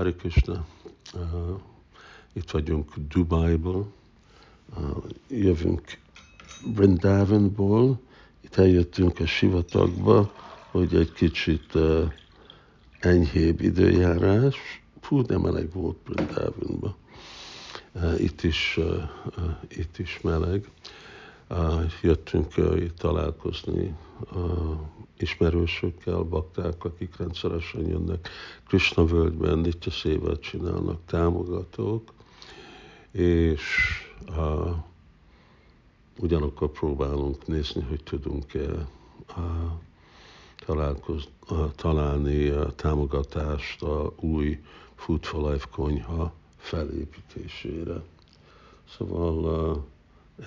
Hare Krishna. Uh, itt vagyunk Dubájból, uh, jövünk Vrindavanból, itt eljöttünk a sivatagba, hogy egy kicsit uh, enyhébb időjárás. Fú, de meleg volt Vrindavanban. Uh, itt is, uh, uh, itt is meleg. Uh, jöttünk uh, találkozni uh, ismerősökkel, bakták, akik rendszeresen jönnek Krishna völgyben, Nitya Szévet csinálnak, támogatók, és uh, ugyanakkor próbálunk nézni, hogy tudunk-e uh, uh, találni a támogatást a új Food for Life konyha felépítésére. Szóval uh,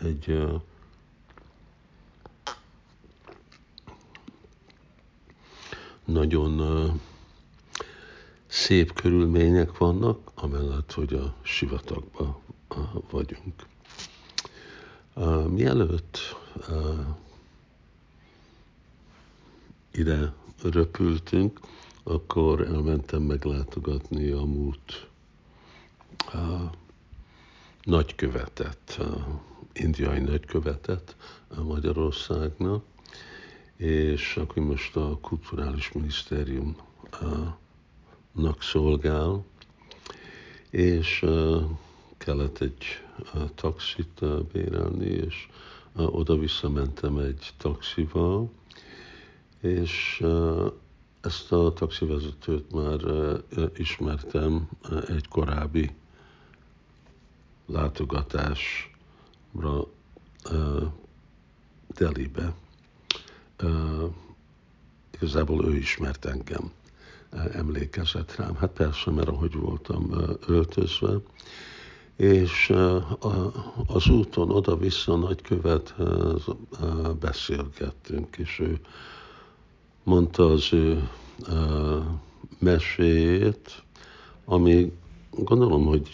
egy uh, nagyon szép körülmények vannak, amellett, hogy a sivatagban vagyunk. Mielőtt ide röpültünk, akkor elmentem meglátogatni a múlt uh, nagykövetet, indiai nagykövetet Magyarországnak, és aki most a Kulturális Minisztériumnak szolgál, és kellett egy taxit bérelni, és oda-vissza mentem egy taxival, és ezt a taxivezetőt már ismertem egy korábbi látogatásra Delibe igazából ő ismert engem, emlékezett rám. Hát persze, mert ahogy voltam öltözve, és az úton oda-vissza nagykövet uh, beszélgettünk, és ő mondta az ő meséjét, ami gondolom, hogy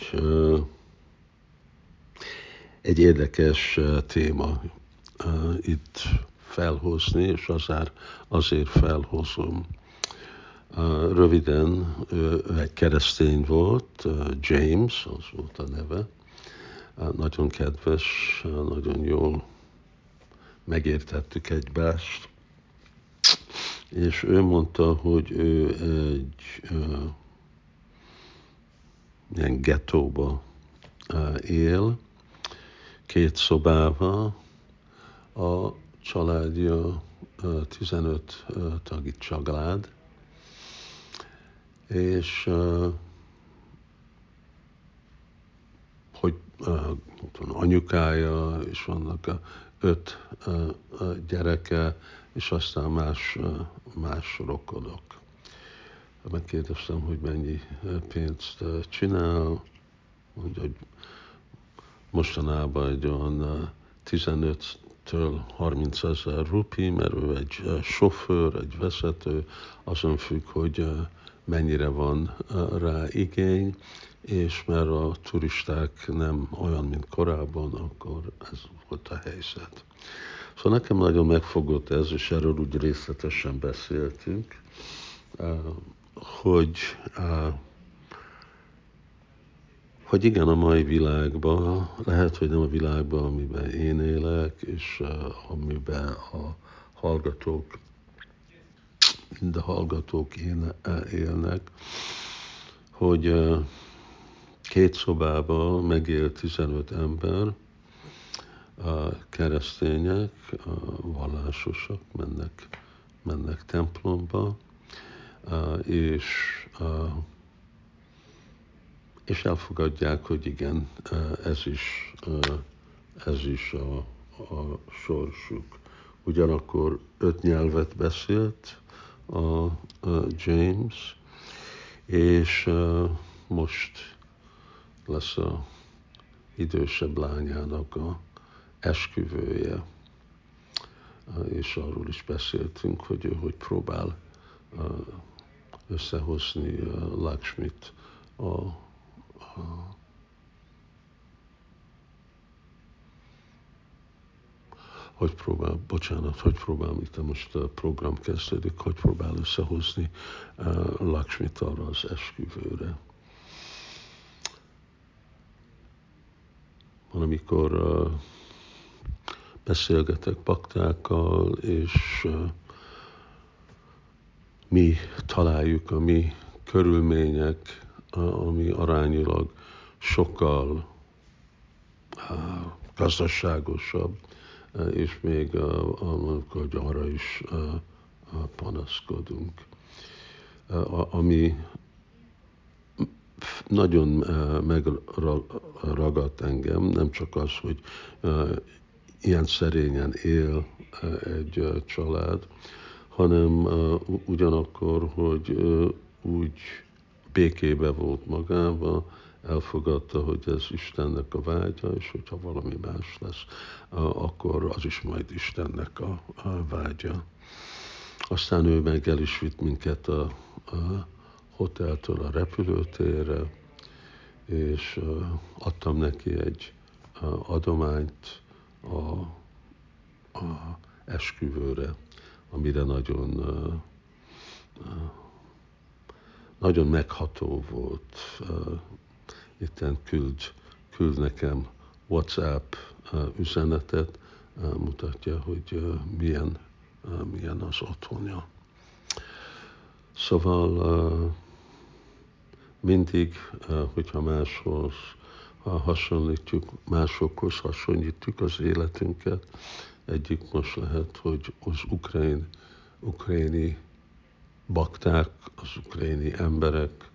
egy érdekes téma itt felhozni, és azért, azért felhozom. Röviden, ő egy keresztény volt, James, az volt a neve, nagyon kedves, nagyon jól megértettük egymást, és ő mondta, hogy ő egy ilyen gettóba uh, él, két szobával, a családja 15 tagi család, és hogy anyukája, és vannak a öt gyereke, és aztán más, más rokonok. Megkérdeztem, hogy mennyi pénzt csinál, hogy mostanában egy olyan 15 től 30 ezer rupi, mert ő egy eh, sofőr, egy vezető, azon függ, hogy eh, mennyire van eh, rá igény, és mert a turisták nem olyan, mint korábban, akkor ez volt a helyzet. Szóval nekem nagyon megfogott ez, és erről úgy részletesen beszéltünk, hogy hogy igen, a mai világban, lehet, hogy nem a világban, amiben én élek, és amiben a hallgatók, mind a hallgatók élnek, hogy két szobában megél 15 ember, a keresztények, a vallásosak mennek, mennek templomba, és és elfogadják, hogy igen, ez is, ez is a, a sorsuk. Ugyanakkor öt nyelvet beszélt a, a James, és most lesz a idősebb lányának a esküvője, és arról is beszéltünk, hogy ő hogy próbál összehozni Lakshmit a 好。Hogy próbál, bocsánat, hogy próbál, itt most a program kezdődik, hogy próbál összehozni uh, Lakshmit arra az esküvőre. Van, amikor uh, beszélgetek baktákkal, és uh, mi találjuk a mi körülmények, ami arányilag sokkal gazdaságosabb, és még hogy arra is panaszkodunk. Ami nagyon megragadt engem, nem csak az, hogy ilyen szerényen él egy család, hanem ugyanakkor, hogy úgy békébe volt magába, elfogadta, hogy ez Istennek a vágya, és hogyha valami más lesz, akkor az is majd Istennek a, a vágya. Aztán ő meg el is vitt minket a, a hoteltől a repülőtérre, és adtam neki egy adományt a, a esküvőre, amire nagyon nagyon megható volt. Itten küld, küld nekem WhatsApp üzenetet, mutatja, hogy milyen, milyen az otthonja. Szóval mindig, hogyha máshoz hasonlítjuk, másokhoz hasonlítjuk az életünket, egyik most lehet, hogy az ukrán, ukráni bakták, az ukráni emberek,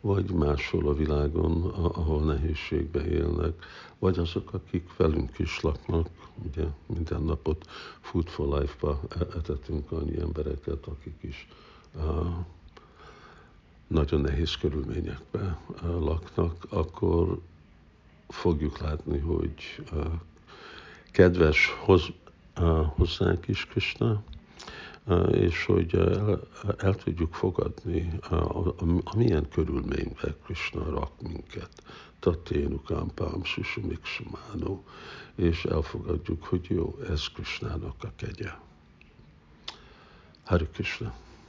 vagy máshol a világon, ahol nehézségbe élnek, vagy azok, akik velünk is laknak, ugye minden napot Food for Life-ba e-, etetünk annyi embereket, akik is nagyon nehéz körülményekben laknak, akkor fogjuk látni, hogy kedves hoz, hozzánk is Krishna, és hogy el, el tudjuk fogadni, amilyen körülményben Krishna rak minket. Taténukám, pám, susumik, sumánó, és elfogadjuk, hogy jó, ez Krishnának a kegye. Hari Krishna.